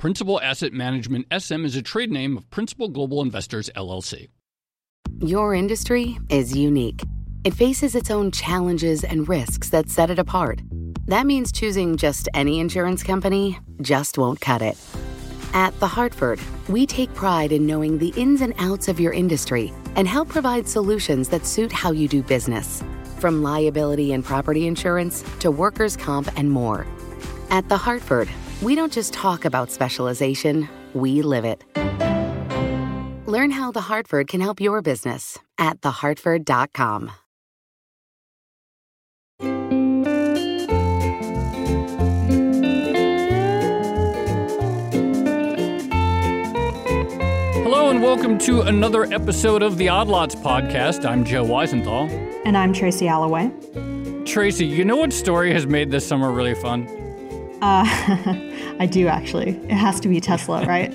Principal Asset Management SM is a trade name of Principal Global Investors LLC. Your industry is unique. It faces its own challenges and risks that set it apart. That means choosing just any insurance company just won't cut it. At The Hartford, we take pride in knowing the ins and outs of your industry and help provide solutions that suit how you do business. From liability and property insurance to workers' comp and more. At The Hartford, we don't just talk about specialization, we live it. Learn how The Hartford can help your business at thehartford.com. Hello and welcome to another episode of the Odd Lots podcast. I'm Joe Weisenthal. And I'm Tracy Alloway. Tracy, you know what story has made this summer really fun? Uh, I do actually. It has to be Tesla, right?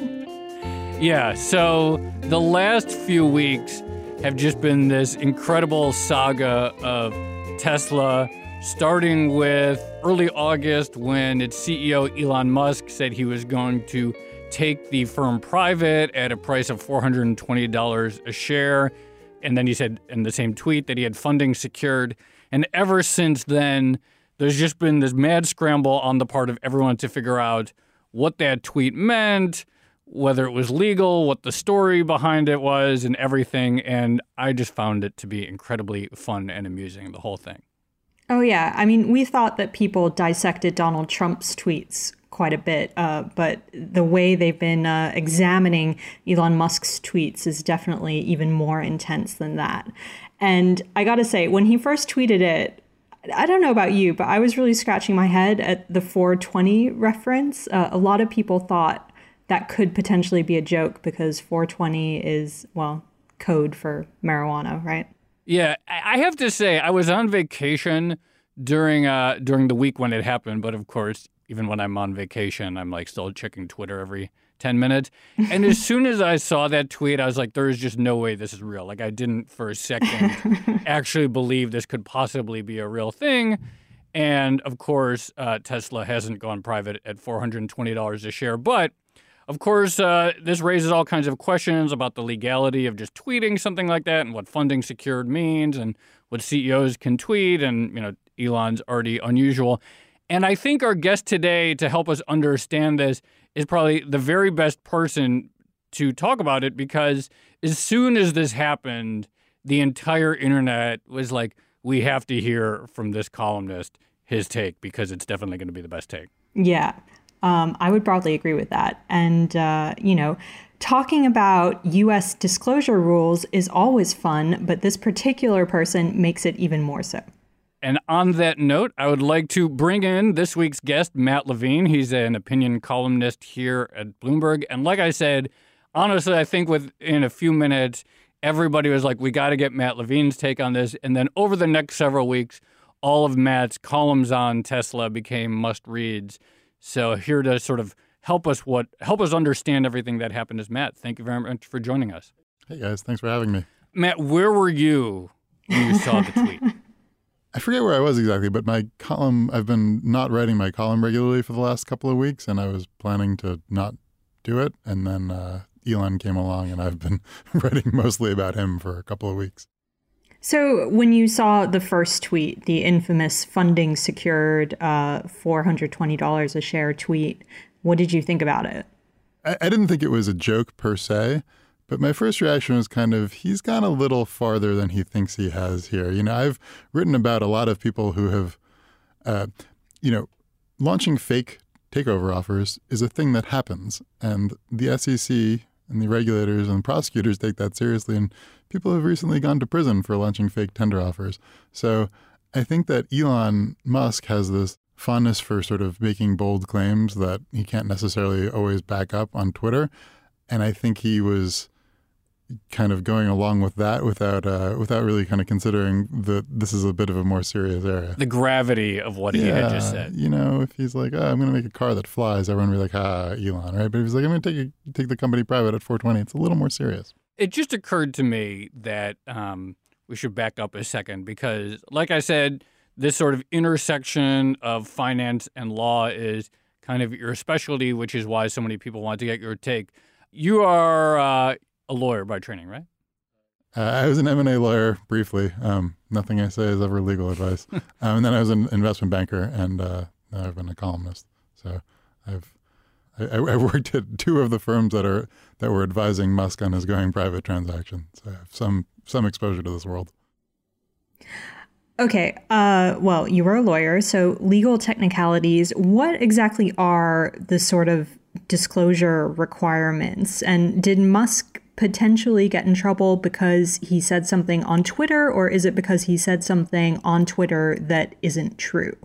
yeah, so the last few weeks have just been this incredible saga of Tesla, starting with early August when its CEO Elon Musk said he was going to take the firm private at a price of $420 a share. And then he said in the same tweet that he had funding secured. And ever since then, there's just been this mad scramble on the part of everyone to figure out what that tweet meant, whether it was legal, what the story behind it was, and everything. And I just found it to be incredibly fun and amusing, the whole thing. Oh, yeah. I mean, we thought that people dissected Donald Trump's tweets quite a bit, uh, but the way they've been uh, examining Elon Musk's tweets is definitely even more intense than that. And I gotta say, when he first tweeted it, I don't know about you, but I was really scratching my head at the 420 reference. Uh, a lot of people thought that could potentially be a joke because 420 is, well, code for marijuana, right? Yeah, I have to say, I was on vacation during uh, during the week when it happened, but of course, even when I'm on vacation, I'm like still checking Twitter every 10 minutes. And as soon as I saw that tweet, I was like, there is just no way this is real. Like, I didn't for a second actually believe this could possibly be a real thing. And of course, uh, Tesla hasn't gone private at $420 a share. But of course, uh, this raises all kinds of questions about the legality of just tweeting something like that and what funding secured means and what CEOs can tweet. And, you know, Elon's already unusual. And I think our guest today to help us understand this is probably the very best person to talk about it because as soon as this happened, the entire internet was like, we have to hear from this columnist his take because it's definitely going to be the best take. Yeah, um, I would broadly agree with that. And, uh, you know, talking about US disclosure rules is always fun, but this particular person makes it even more so. And on that note, I would like to bring in this week's guest, Matt Levine. He's an opinion columnist here at Bloomberg. And like I said, honestly, I think within a few minutes, everybody was like, we got to get Matt Levine's take on this. And then over the next several weeks, all of Matt's columns on Tesla became must reads. So here to sort of help us what help us understand everything that happened is Matt. Thank you very much for joining us. Hey guys, thanks for having me. Matt, where were you when you saw the tweet? I forget where I was exactly, but my column, I've been not writing my column regularly for the last couple of weeks, and I was planning to not do it. And then uh, Elon came along, and I've been writing mostly about him for a couple of weeks. So, when you saw the first tweet, the infamous funding secured uh, $420 a share tweet, what did you think about it? I, I didn't think it was a joke per se. But my first reaction was kind of, he's gone a little farther than he thinks he has here. You know, I've written about a lot of people who have, uh, you know, launching fake takeover offers is a thing that happens. And the SEC and the regulators and prosecutors take that seriously. And people have recently gone to prison for launching fake tender offers. So I think that Elon Musk has this fondness for sort of making bold claims that he can't necessarily always back up on Twitter. And I think he was kind of going along with that without uh, without really kind of considering that this is a bit of a more serious area. The gravity of what he had just said. You know, if he's like, oh, I'm going to make a car that flies, everyone will be like, ah, Elon, right? But if he's like, I'm going to take a, take the company private at 420, it's a little more serious. It just occurred to me that um, we should back up a second because, like I said, this sort of intersection of finance and law is kind of your specialty, which is why so many people want to get your take. You are uh, a lawyer by training, right? Uh, I was an M&A lawyer briefly. Um, nothing I say is ever legal advice. um, and then I was an investment banker, and uh, I've been a columnist. So I've I, I, worked at two of the firms that are that were advising Musk on his going private transaction. So I have some some exposure to this world. Okay. Uh, well, you were a lawyer, so legal technicalities. What exactly are the sort of disclosure requirements? And did Musk potentially get in trouble because he said something on Twitter, or is it because he said something on Twitter that isn't true?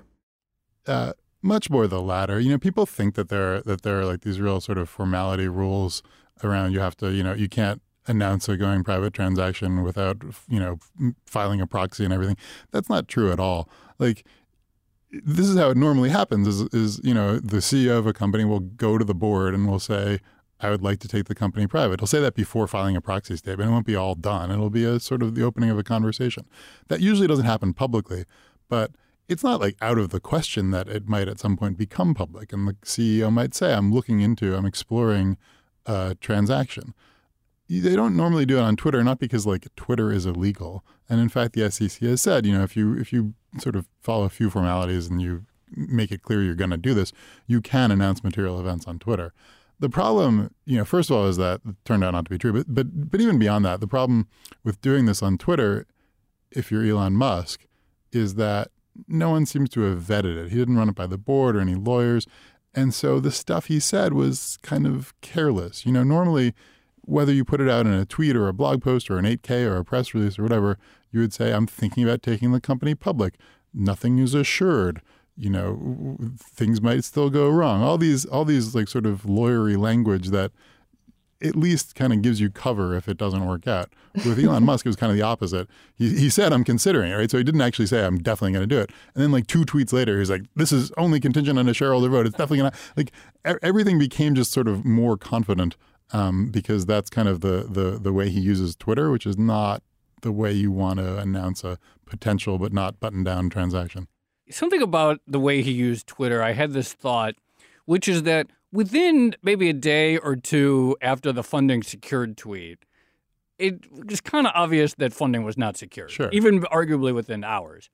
Uh, much more the latter. You know, people think that there that there are like these real sort of formality rules around. You have to, you know, you can't announce a going private transaction without, you know, filing a proxy and everything. That's not true at all. Like this is how it normally happens is, is you know the ceo of a company will go to the board and will say I would like to take the company private. He'll say that before filing a proxy statement. It won't be all done. It'll be a sort of the opening of a conversation. That usually doesn't happen publicly, but it's not like out of the question that it might at some point become public. And the CEO might say, I'm looking into, I'm exploring a transaction. They don't normally do it on Twitter, not because like Twitter is illegal. And in fact, the SEC has said, you know, if you if you sort of follow a few formalities and you make it clear you're going to do this, you can announce material events on Twitter. The problem, you know, first of all, is that it turned out not to be true. But but but even beyond that, the problem with doing this on Twitter, if you're Elon Musk, is that no one seems to have vetted it. He didn't run it by the board or any lawyers. And so the stuff he said was kind of careless. You know, normally, whether you put it out in a tweet or a blog post or an 8K or a press release or whatever, you would say, I'm thinking about taking the company public. Nothing is assured you know things might still go wrong all these all these like sort of lawyery language that at least kind of gives you cover if it doesn't work out. With Elon Musk, it was kind of the opposite. He, he said, I'm considering it, right? So he didn't actually say, I'm definitely going to do it. And then, like, two tweets later, he's like, this is only contingent on a shareholder vote. It's definitely going to, like, everything became just sort of more confident um, because that's kind of the, the, the way he uses Twitter, which is not the way you want to announce a potential but not button down transaction something about the way he used Twitter, I had this thought, which is that within maybe a day or two after the funding secured tweet, it was kind of obvious that funding was not secured, sure. even arguably within hours.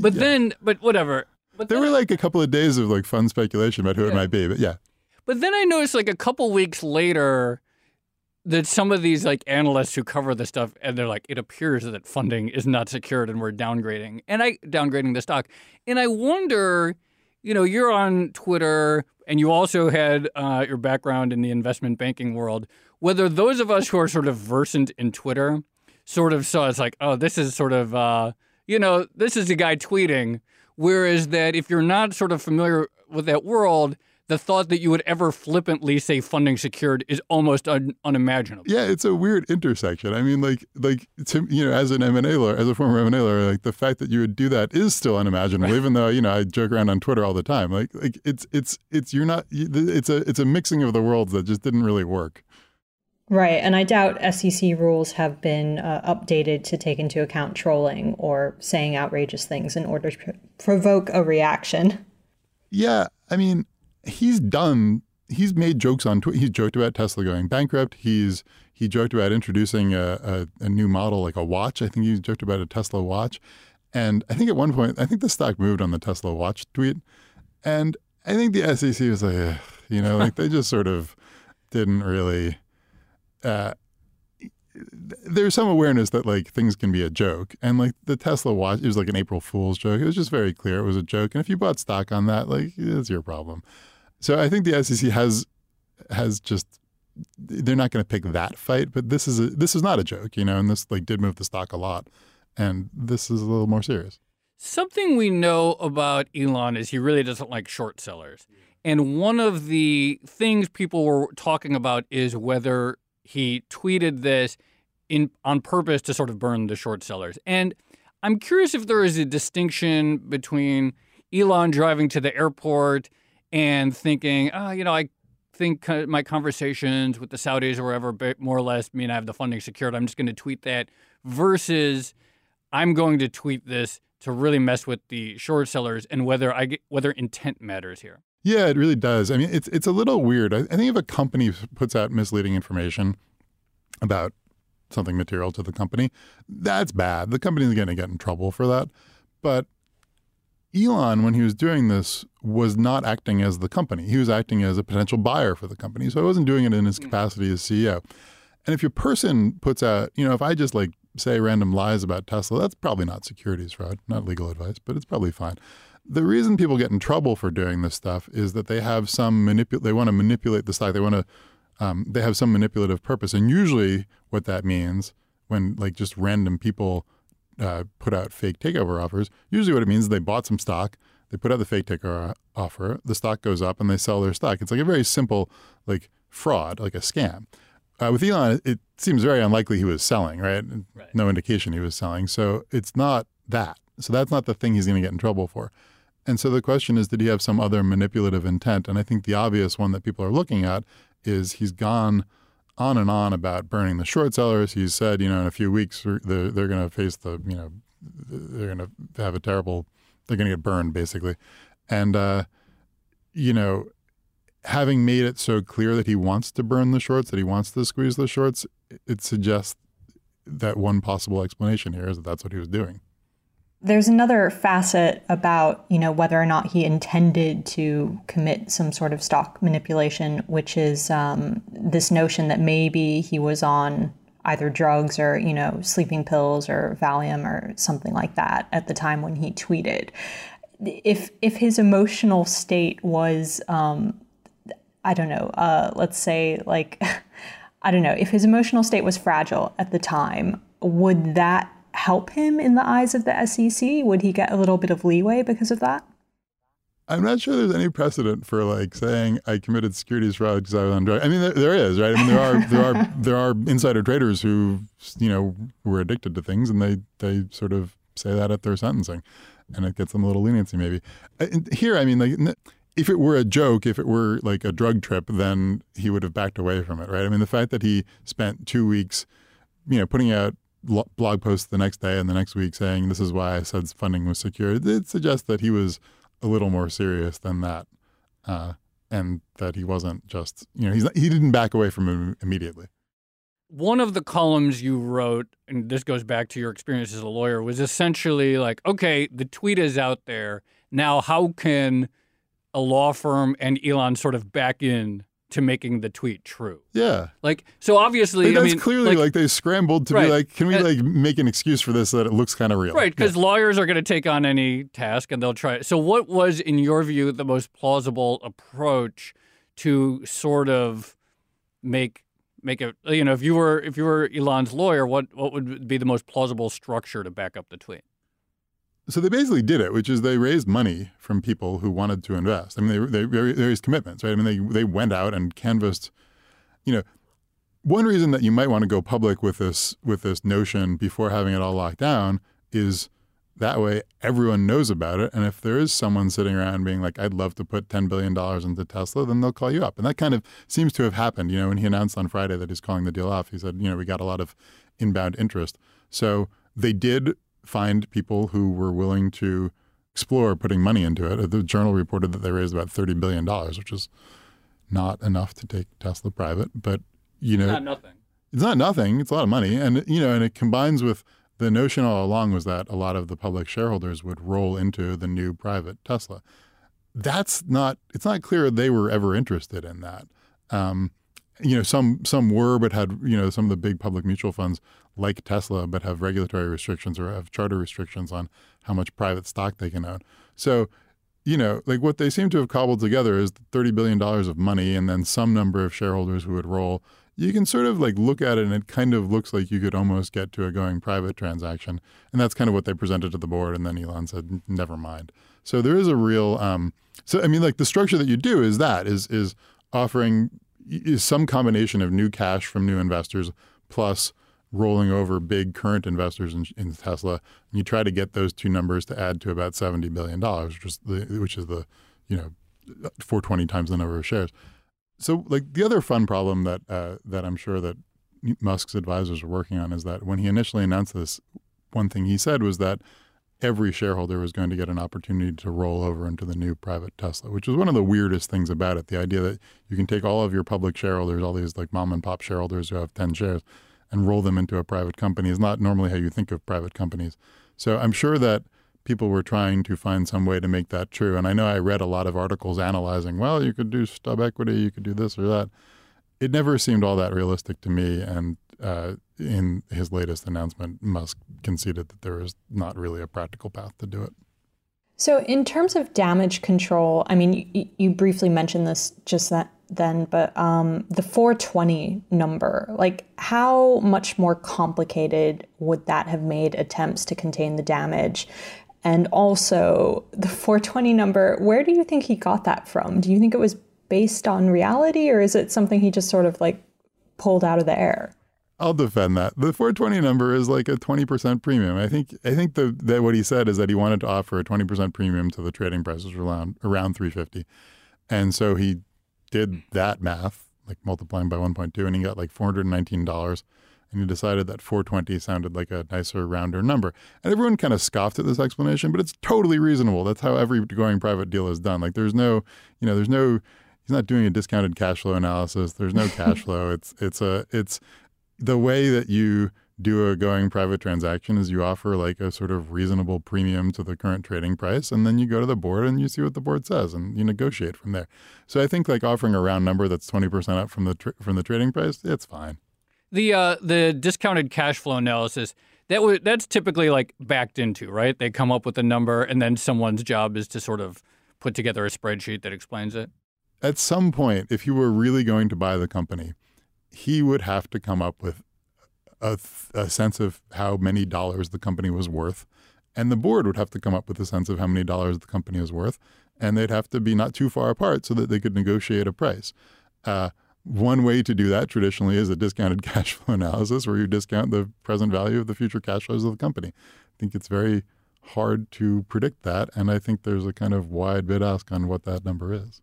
But yeah. then, but whatever. But there then, were like a couple of days of like fun speculation about who yeah. it might be, but yeah. But then I noticed like a couple weeks later, that some of these like analysts who cover the stuff and they're like it appears that funding is not secured and we're downgrading. And i downgrading the stock. And i wonder you know you're on twitter and you also had uh, your background in the investment banking world. Whether those of us who are sort of versant in twitter sort of saw it's like oh this is sort of uh, you know this is a guy tweeting. Whereas that if you're not sort of familiar with that world the thought that you would ever flippantly say funding secured is almost un- unimaginable. Yeah, it's a weird intersection. I mean, like, like to, you know, as an M and A lawyer, as a former M and A lawyer, like the fact that you would do that is still unimaginable. even though you know I joke around on Twitter all the time. Like, like it's it's it's you're not. It's a it's a mixing of the worlds that just didn't really work. Right, and I doubt SEC rules have been uh, updated to take into account trolling or saying outrageous things in order to provoke a reaction. Yeah, I mean, he's done he's made jokes on Twitter. He's joked about Tesla going bankrupt. He's he joked about introducing a, a, a, new model like a watch. I think he joked about a Tesla watch. And I think at one point, I think the stock moved on the Tesla watch tweet. And I think the SEC was like, you know, like they just sort of didn't really. Uh, there's some awareness that like things can be a joke, and like the Tesla watch, it was like an April Fool's joke. It was just very clear it was a joke, and if you bought stock on that, like it's your problem. So I think the SEC has has just they're not going to pick that fight, but this is a, this is not a joke, you know, and this like did move the stock a lot, and this is a little more serious. Something we know about Elon is he really doesn't like short sellers. And one of the things people were talking about is whether he tweeted this in on purpose to sort of burn the short sellers. And I'm curious if there is a distinction between Elon driving to the airport and thinking, oh, you know, I think my conversations with the Saudis or wherever more or less mean I have the funding secured. I'm just going to tweet that versus I'm going to tweet this to really mess with the short sellers and whether I get, whether intent matters here. Yeah, it really does. I mean, it's it's a little weird. I, I think if a company puts out misleading information about something material to the company, that's bad. The company's going to get in trouble for that. But Elon, when he was doing this, was not acting as the company. He was acting as a potential buyer for the company. So he wasn't doing it in his hmm. capacity as CEO. And if your person puts out, you know, if I just like say random lies about Tesla, that's probably not securities fraud, not legal advice, but it's probably fine. The reason people get in trouble for doing this stuff is that they have some manipulate. They want to manipulate the stock. They want to. Um, they have some manipulative purpose, and usually what that means when like just random people uh, put out fake takeover offers, usually what it means is they bought some stock, they put out the fake takeover offer, the stock goes up, and they sell their stock. It's like a very simple like fraud, like a scam. Uh, with Elon, it seems very unlikely he was selling, right? right? No indication he was selling. So it's not that. So that's not the thing he's going to get in trouble for. And so the question is, did he have some other manipulative intent? And I think the obvious one that people are looking at is he's gone on and on about burning the short sellers. He said, you know, in a few weeks they're, they're going to face the, you know, they're going to have a terrible, they're going to get burned basically. And, uh, you know, having made it so clear that he wants to burn the shorts, that he wants to squeeze the shorts, it suggests that one possible explanation here is that that's what he was doing. There's another facet about, you know, whether or not he intended to commit some sort of stock manipulation, which is um, this notion that maybe he was on either drugs or, you know, sleeping pills or Valium or something like that at the time when he tweeted. If if his emotional state was, um, I don't know, uh, let's say like, I don't know, if his emotional state was fragile at the time, would that help him in the eyes of the SEC? Would he get a little bit of leeway because of that? I'm not sure there's any precedent for like saying I committed securities fraud because I was on drugs. I mean, there, there is, right? I mean, there are there are there are insider traders who you know were addicted to things, and they they sort of say that at their sentencing, and it gets them a little leniency maybe. And here, I mean, like if it were a joke, if it were like a drug trip, then he would have backed away from it, right? I mean, the fact that he spent two weeks, you know, putting out blog post the next day and the next week saying this is why I said funding was secured, It suggests that he was a little more serious than that, uh, and that he wasn't just you know he's he didn't back away from it immediately. One of the columns you wrote, and this goes back to your experience as a lawyer, was essentially like, okay, the tweet is out there now. How can a law firm and Elon sort of back in to making the tweet true. Yeah. Like so obviously that's I mean, clearly like, like, they scrambled to right. be like can we and, like make an excuse for this so that it looks kind of real. Right, cuz yeah. lawyers are going to take on any task and they'll try. So what was in your view the most plausible approach to sort of make make it you know if you were if you were Elon's lawyer what what would be the most plausible structure to back up the tweet? So they basically did it, which is they raised money from people who wanted to invest. I mean, they, they, raised commitments, right? I mean, they, they went out and canvassed, you know, one reason that you might want to go public with this with this notion before having it all locked down is that way everyone knows about it. And if there is someone sitting around being like, I'd love to put $10 billion into Tesla, then they'll call you up. And that kind of seems to have happened. You know, when he announced on Friday that he's calling the deal off, he said, you know, we got a lot of inbound interest. So they did find people who were willing to explore putting money into it. The journal reported that they raised about $30 billion, which is not enough to take Tesla private, but you know, it's not nothing. It's not nothing. It's a lot of money. And, you know, and it combines with the notion all along was that a lot of the public shareholders would roll into the new private Tesla. That's not, it's not clear they were ever interested in that. Um, you know, some some were, but had you know some of the big public mutual funds like Tesla, but have regulatory restrictions or have charter restrictions on how much private stock they can own. So, you know, like what they seem to have cobbled together is thirty billion dollars of money, and then some number of shareholders who would roll. You can sort of like look at it, and it kind of looks like you could almost get to a going private transaction, and that's kind of what they presented to the board. And then Elon said, "Never mind." So there is a real. Um, so I mean, like the structure that you do is that is is offering is some combination of new cash from new investors plus rolling over big current investors in, in Tesla. And you try to get those two numbers to add to about seventy billion dollars, which is the which is the you know 420 times the number of shares. So, like the other fun problem that uh, that I'm sure that Musk's advisors are working on is that when he initially announced this, one thing he said was that every shareholder was going to get an opportunity to roll over into the new private Tesla, which is one of the weirdest things about it. The idea that you can take all of your public shareholders, all these like mom and pop shareholders who have 10 shares, and roll them into a private company is not normally how you think of private companies. So I'm sure that people were trying to find some way to make that true. And I know I read a lot of articles analyzing, well, you could do stub equity, you could do this or that. It never seemed all that realistic to me. And uh, in his latest announcement, Musk conceded that there is not really a practical path to do it. So, in terms of damage control, I mean, you, you briefly mentioned this just that then, but um, the 420 number, like how much more complicated would that have made attempts to contain the damage? And also, the 420 number, where do you think he got that from? Do you think it was based on reality or is it something he just sort of like pulled out of the air? I'll defend that. The 420 number is like a 20% premium. I think I think the, that what he said is that he wanted to offer a 20% premium to the trading prices around around 350. And so he did that math, like multiplying by 1.2 and he got like $419 and he decided that 420 sounded like a nicer rounder number. And everyone kind of scoffed at this explanation, but it's totally reasonable. That's how every going private deal is done. Like there's no, you know, there's no he's not doing a discounted cash flow analysis. There's no cash flow. It's it's a it's the way that you do a going private transaction is you offer like a sort of reasonable premium to the current trading price and then you go to the board and you see what the board says and you negotiate from there. So I think like offering a round number that's 20% up from the tra- from the trading price, it's fine. The uh the discounted cash flow analysis that w- that's typically like backed into, right? They come up with a number and then someone's job is to sort of put together a spreadsheet that explains it. At some point if you were really going to buy the company, he would have to come up with a, a, sense of how many dollars the company was worth. And the board would have to come up with a sense of how many dollars the company is worth. And they'd have to be not too far apart so that they could negotiate a price. Uh, one way to do that traditionally is a discounted cash flow analysis where you discount the present value of the future cash flows of the company. I think it's very hard to predict that. And I think there's a kind of wide bid ask on what that number is.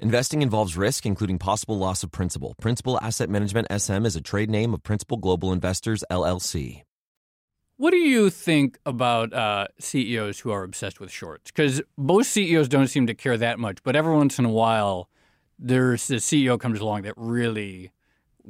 Investing involves risk, including possible loss of principal. Principal Asset Management SM is a trade name of Principal Global Investors, LLC. What do you think about uh, CEOs who are obsessed with shorts? Because most CEOs don't seem to care that much, but every once in a while, there's a CEO comes along that really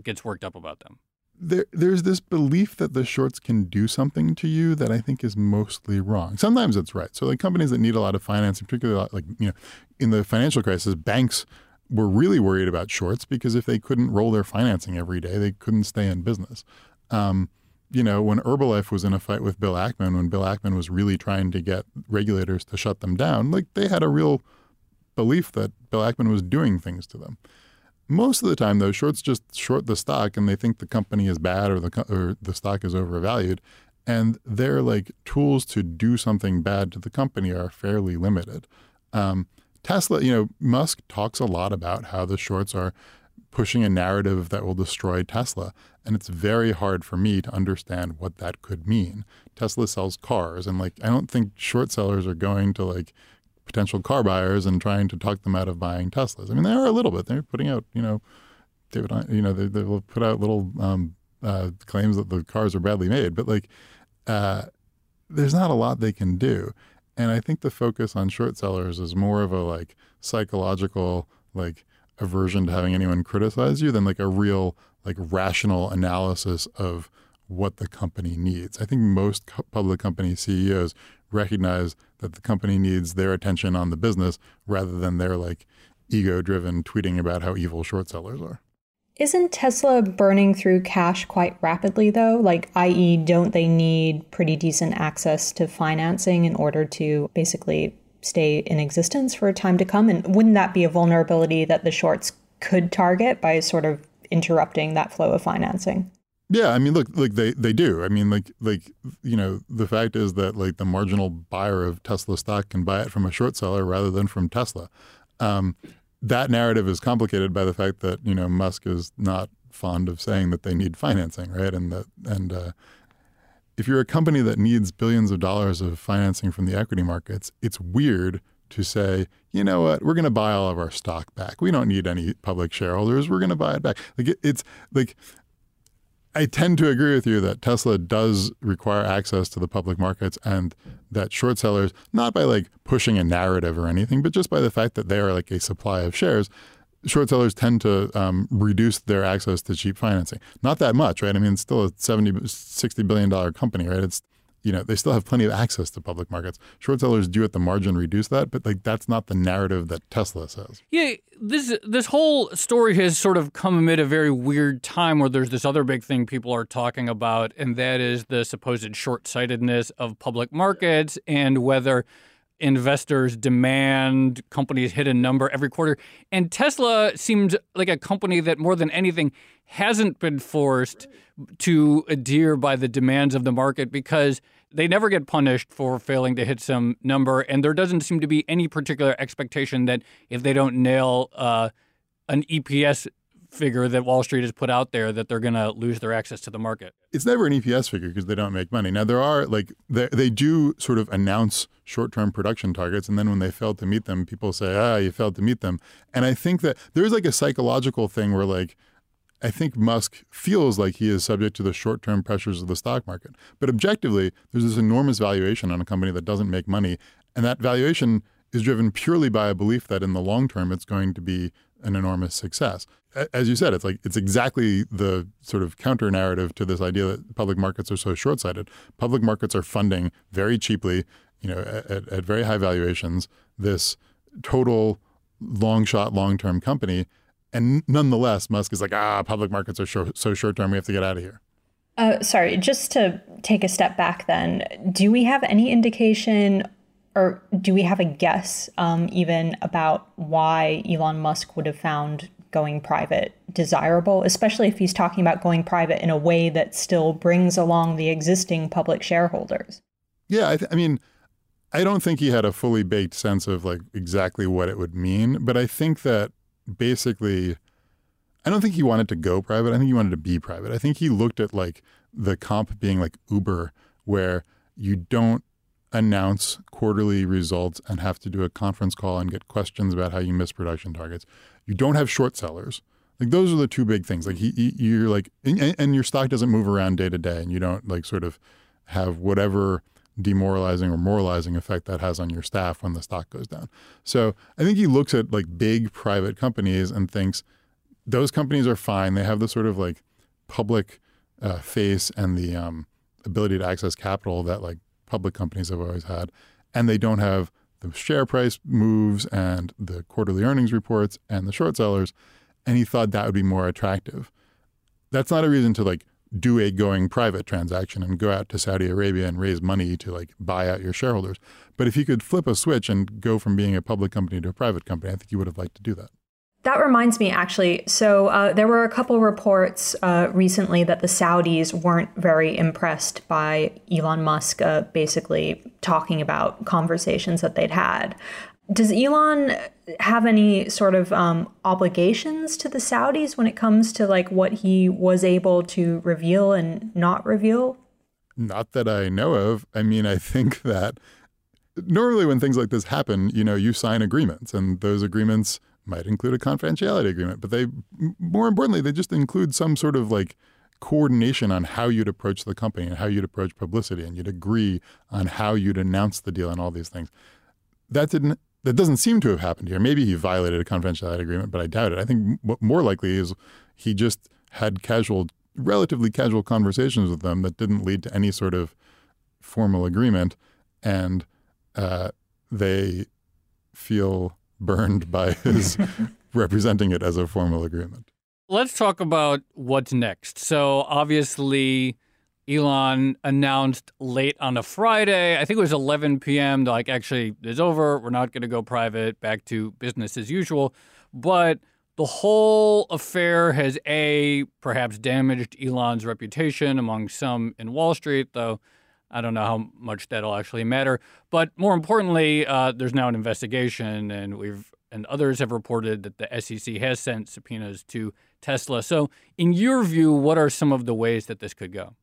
gets worked up about them. There, there's this belief that the shorts can do something to you that I think is mostly wrong. Sometimes it's right. So, like companies that need a lot of financing, particularly like you know, in the financial crisis, banks were really worried about shorts because if they couldn't roll their financing every day, they couldn't stay in business. Um, you know, when Herbalife was in a fight with Bill Ackman, when Bill Ackman was really trying to get regulators to shut them down, like they had a real belief that Bill Ackman was doing things to them. Most of the time, though, shorts just short the stock and they think the company is bad or the or the stock is overvalued, and their like tools to do something bad to the company are fairly limited. Um, Tesla, you know, Musk talks a lot about how the shorts are pushing a narrative that will destroy Tesla. And it's very hard for me to understand what that could mean. Tesla sells cars, and like, I don't think short sellers are going to like potential car buyers and trying to talk them out of buying Teslas. I mean, they are a little bit. They're putting out, you know, David, you know, they, they will put out little um, uh, claims that the cars are badly made, but like, uh, there's not a lot they can do. And I think the focus on short sellers is more of a like psychological like aversion to having anyone criticize you than like a real like rational analysis of what the company needs. I think most co- public company CEOs recognize that the company needs their attention on the business rather than their like ego driven tweeting about how evil short sellers are. Isn't Tesla burning through cash quite rapidly, though? Like, i.e., don't they need pretty decent access to financing in order to basically stay in existence for a time to come? And wouldn't that be a vulnerability that the shorts could target by sort of interrupting that flow of financing? Yeah, I mean, look, like they they do. I mean, like like you know, the fact is that like the marginal buyer of Tesla stock can buy it from a short seller rather than from Tesla. Um, that narrative is complicated by the fact that you know Musk is not fond of saying that they need financing, right? And that and uh, if you're a company that needs billions of dollars of financing from the equity markets, it's weird to say, you know what, we're going to buy all of our stock back. We don't need any public shareholders. We're going to buy it back. Like it, it's like I tend to agree with you that Tesla does require access to the public markets and that short sellers, not by like pushing a narrative or anything, but just by the fact that they are like a supply of shares, short sellers tend to um, reduce their access to cheap financing. Not that much, right? I mean, it's still a 70, 60 billion dollar company, right? It's you know, they still have plenty of access to public markets. Short sellers do at the margin reduce that, but like that's not the narrative that Tesla says. Yeah, this this whole story has sort of come amid a very weird time where there's this other big thing people are talking about, and that is the supposed short-sightedness of public markets and whether investors demand companies hit a number every quarter. And Tesla seems like a company that more than anything hasn't been forced to adhere by the demands of the market because they never get punished for failing to hit some number. And there doesn't seem to be any particular expectation that if they don't nail uh, an EPS figure that Wall Street has put out there that they're going to lose their access to the market. It's never an EPS figure because they don't make money. Now there are like they, do sort of announce short-term production targets and then when they fail to meet them people say, "Ah, you failed to meet them." And I think that there's like a psychological thing where like I think Musk feels like he is subject to the short term pressures of the stock market. But objectively, there's this enormous valuation on a company that doesn't make money. And that valuation is driven purely by a belief that in the long term, it's going to be an enormous success. As you said, it's like it's exactly the sort of counter narrative to this idea that public markets are so short sighted. Public markets are funding very cheaply, you know, at, at very high valuations, this total long shot, long term company and nonetheless, Musk is like, ah, public markets are short, so short term, we have to get out of here. Uh, sorry, just to take a step back then, do we have any indication or do we have a guess um, even about why Elon Musk would have found going private desirable, especially if he's talking about going private in a way that still brings along the existing public shareholders? Yeah, I, th- I mean, I don't think he had a fully baked sense of like exactly what it would mean, but I think that basically, I don't think he wanted to go private. I think he wanted to be private. I think he looked at like the comp being like Uber, where you don't announce quarterly results and have to do a conference call and get questions about how you miss production targets. You don't have short sellers. Like those are the two big things. Like he, he, you're like, and, and your stock doesn't move around day to day, and you don't like sort of have whatever demoralizing or moralizing effect that has on your staff when the stock goes down. So I think he looks at like big private companies and thinks those companies are fine. They have the sort of like public uh, face and the um, ability to access capital that like public companies have always had, and they don't have the share price moves and the quarterly earnings reports and the short sellers. And he thought that would be more attractive. That's not a reason to like do a going private transaction and go out to Saudi Arabia and raise money to like buy out your shareholders. But if he could flip a switch and go from being a public company to a private company, I think he would have liked to do that. That reminds me, actually. So uh, there were a couple reports uh, recently that the Saudis weren't very impressed by Elon Musk uh, basically talking about conversations that they'd had. Does Elon have any sort of um, obligations to the Saudis when it comes to like what he was able to reveal and not reveal? Not that I know of. I mean, I think that normally when things like this happen, you know, you sign agreements, and those agreements might include a confidentiality agreement, but they, more importantly, they just include some sort of like coordination on how you'd approach the company and how you'd approach publicity, and you'd agree on how you'd announce the deal and all these things. That didn't that doesn't seem to have happened here. Maybe he violated a confidentiality agreement, but I doubt it. I think what more likely is he just had casual, relatively casual conversations with them that didn't lead to any sort of formal agreement, and uh, they feel burned by his representing it as a formal agreement. Let's talk about what's next. So, obviously, Elon announced late on a Friday, I think it was 11 p.m., like, actually, it's over. We're not going to go private, back to business as usual. But the whole affair has A, perhaps damaged Elon's reputation among some in Wall Street, though I don't know how much that'll actually matter. But more importantly, uh, there's now an investigation, and we've and others have reported that the SEC has sent subpoenas to Tesla. So, in your view, what are some of the ways that this could go?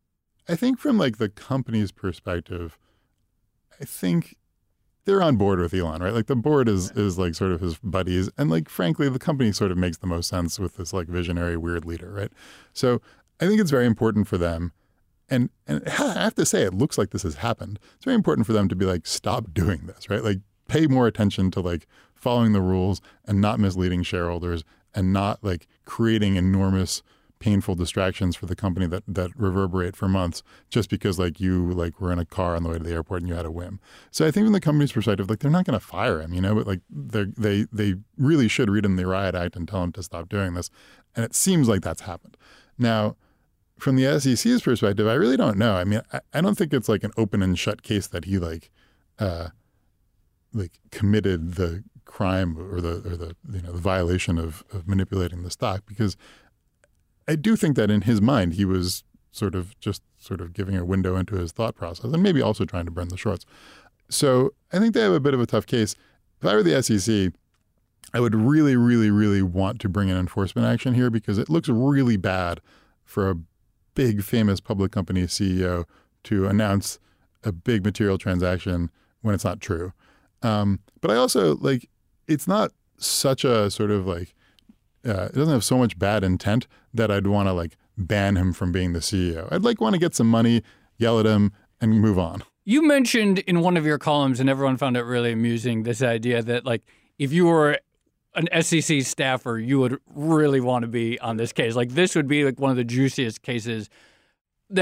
I think from like the company's perspective, I think they're on board with Elon, right? Like the board is is like sort of his buddies, and like frankly, the company sort of makes the most sense with this like visionary weird leader, right? So I think it's very important for them, and and I have to say, it looks like this has happened. It's very important for them to be like, stop doing this, right? Like pay more attention to like following the rules and not misleading shareholders and not like creating enormous painful distractions for the company that that reverberate for months just because like you like were in a car on the way to the airport and you had a whim. So I think from the company's perspective, like they're not going to fire him, you know, but like they they they really should read him the riot act and tell him to stop doing this. And it seems like that's happened. Now, from the SEC's perspective, I really don't know. I mean, I, I don't think it's like an open and shut case that he like uh like committed the crime or the or the you know the violation of, of manipulating the stock because I do think that in his mind he was sort of just sort of giving a window into his thought process and maybe also trying to burn the shorts. So I think they have a bit of a tough case. If I were the SEC, I would really, really, really want to bring an enforcement action here because it looks really bad for a big famous public company CEO to announce a big material transaction when it's not true. Um, but I also like it's not such a sort of like uh, it doesn't have so much bad intent that I'd want to like ban him from being the CEO. I'd like want to get some money, yell at him, and move on. You mentioned in one of your columns, and everyone found it really amusing, this idea that like if you were an SEC staffer, you would really want to be on this case. Like this would be like one of the juiciest cases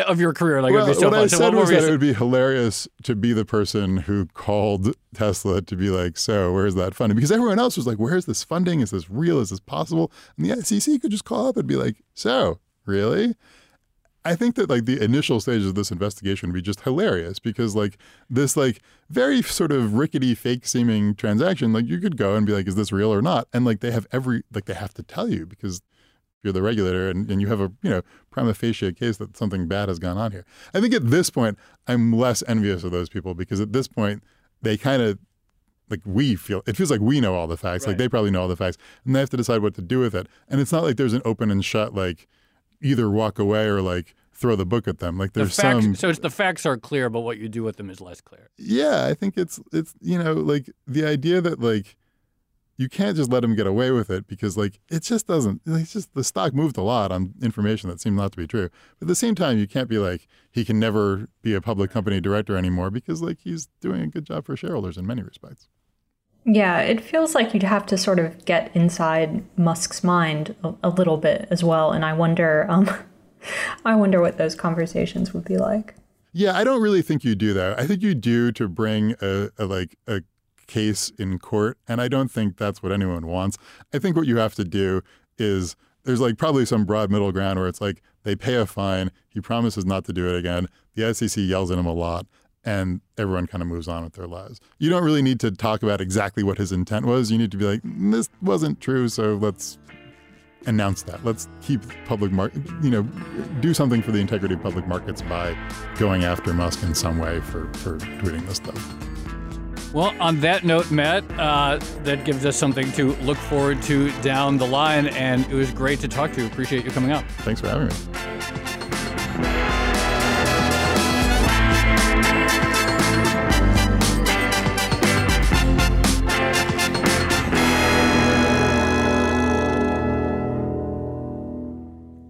of your career. Like, well, so what fun. I So said what was that it would be hilarious to be the person who called Tesla to be like, "So, where's that funding?" Because everyone else was like, "Where's this funding? Is this real? Is this possible?" And the SEC could just call up and be like, "So, really?" I think that like the initial stages of this investigation would be just hilarious because like this like very sort of rickety fake seeming transaction like you could go and be like is this real or not? And like they have every like they have to tell you because you're the regulator and, and you have a you know prima facie case that something bad has gone on here. I think at this point I'm less envious of those people because at this point they kind of like we feel it feels like we know all the facts. Like they probably know all the facts and they have to decide what to do with it. And it's not like there's an open and shut like either walk away or like throw the book at them. Like The there's facts, some so it's the facts are clear, but what you do with them is less clear. yeah i think it's it's you know like the idea that like you can't just let them get away with it because like it just doesn't it's just the stock moved a lot on information that seemed not to be true. But at the same time you can't be like he can never be a public company director anymore because like he's doing a good job for shareholders in many respects. Yeah, it feels like you'd have to sort of get inside Musk's mind a, a little bit as well, and I wonder, um, I wonder what those conversations would be like. Yeah, I don't really think you do that. I think you do to bring a, a like a case in court, and I don't think that's what anyone wants. I think what you have to do is there's like probably some broad middle ground where it's like they pay a fine, he promises not to do it again, the SEC yells at him a lot, and everyone kind of moves on with their lives. You don't really need to talk about exactly what his intent was. You need to be like, mm, this wasn't true, so let's announce that. Let's keep public market, you know, do something for the integrity of public markets by going after Musk in some way for, for tweeting this stuff. Well, on that note, Matt, uh, that gives us something to look forward to down the line, and it was great to talk to you. Appreciate you coming up. Thanks for having me.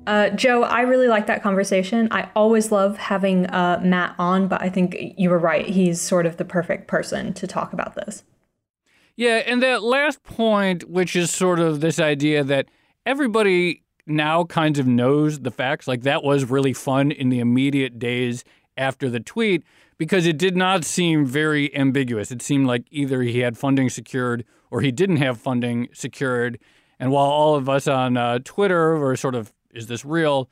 Uh, Joe, I really like that conversation. I always love having uh, Matt on, but I think you were right. He's sort of the perfect person to talk about this. Yeah, and that last point, which is sort of this idea that everybody now kind of knows the facts, like that was really fun in the immediate days after the tweet because it did not seem very ambiguous. It seemed like either he had funding secured or he didn't have funding secured. And while all of us on uh, Twitter were sort of, is this real?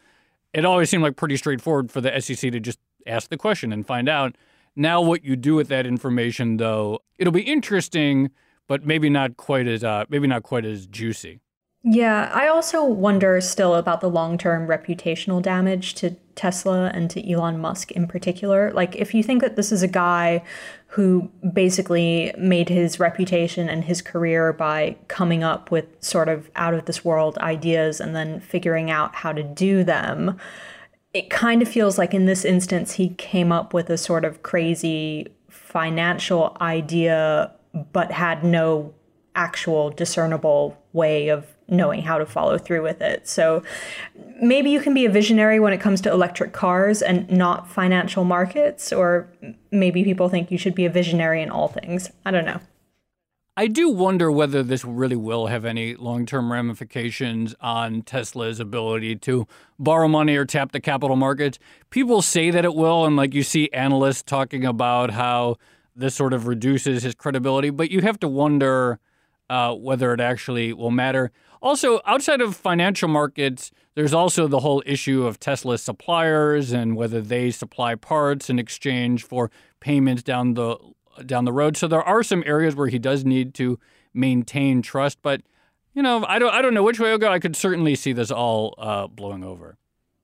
It always seemed like pretty straightforward for the SEC to just ask the question and find out. Now, what you do with that information, though, it'll be interesting, but maybe not quite as uh, maybe not quite as juicy. Yeah, I also wonder still about the long term reputational damage to Tesla and to Elon Musk in particular. Like, if you think that this is a guy who basically made his reputation and his career by coming up with sort of out of this world ideas and then figuring out how to do them, it kind of feels like in this instance he came up with a sort of crazy financial idea but had no actual discernible way of knowing how to follow through with it. So maybe you can be a visionary when it comes to electric cars and not financial markets, or maybe people think you should be a visionary in all things. I don't know. I do wonder whether this really will have any long term ramifications on Tesla's ability to borrow money or tap the capital markets. People say that it will, and like you see analysts talking about how this sort of reduces his credibility, but you have to wonder uh, whether it actually will matter. Also, outside of financial markets, there's also the whole issue of Tesla suppliers and whether they supply parts in exchange for payments down the down the road. So there are some areas where he does need to maintain trust, but you know, I don't I don't know which way it'll go. I could certainly see this all uh, blowing over.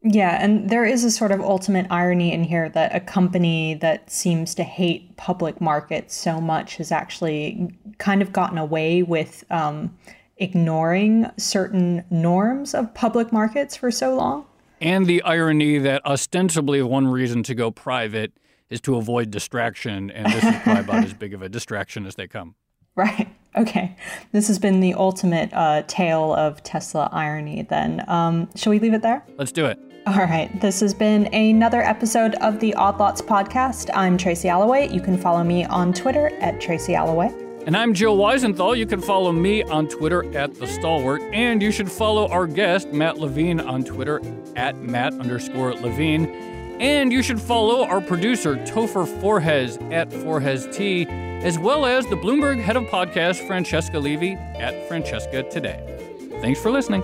Yeah, and there is a sort of ultimate irony in here that a company that seems to hate public markets so much has actually kind of gotten away with um, ignoring certain norms of public markets for so long. And the irony that ostensibly one reason to go private is to avoid distraction, and this is probably about as big of a distraction as they come. Right. Okay. This has been the ultimate uh, tale of Tesla irony, then. Um, shall we leave it there? Let's do it. All right. This has been another episode of the Odd Lots podcast. I'm Tracy Alloway. You can follow me on Twitter at Tracy Alloway. And I'm Joe Weisenthal. You can follow me on Twitter at The Stalwart. And you should follow our guest, Matt Levine, on Twitter at Matt underscore Levine. And you should follow our producer, Topher Forhecz, at Forhecz T, as well as the Bloomberg head of podcast, Francesca Levy, at Francesca Today. Thanks for listening.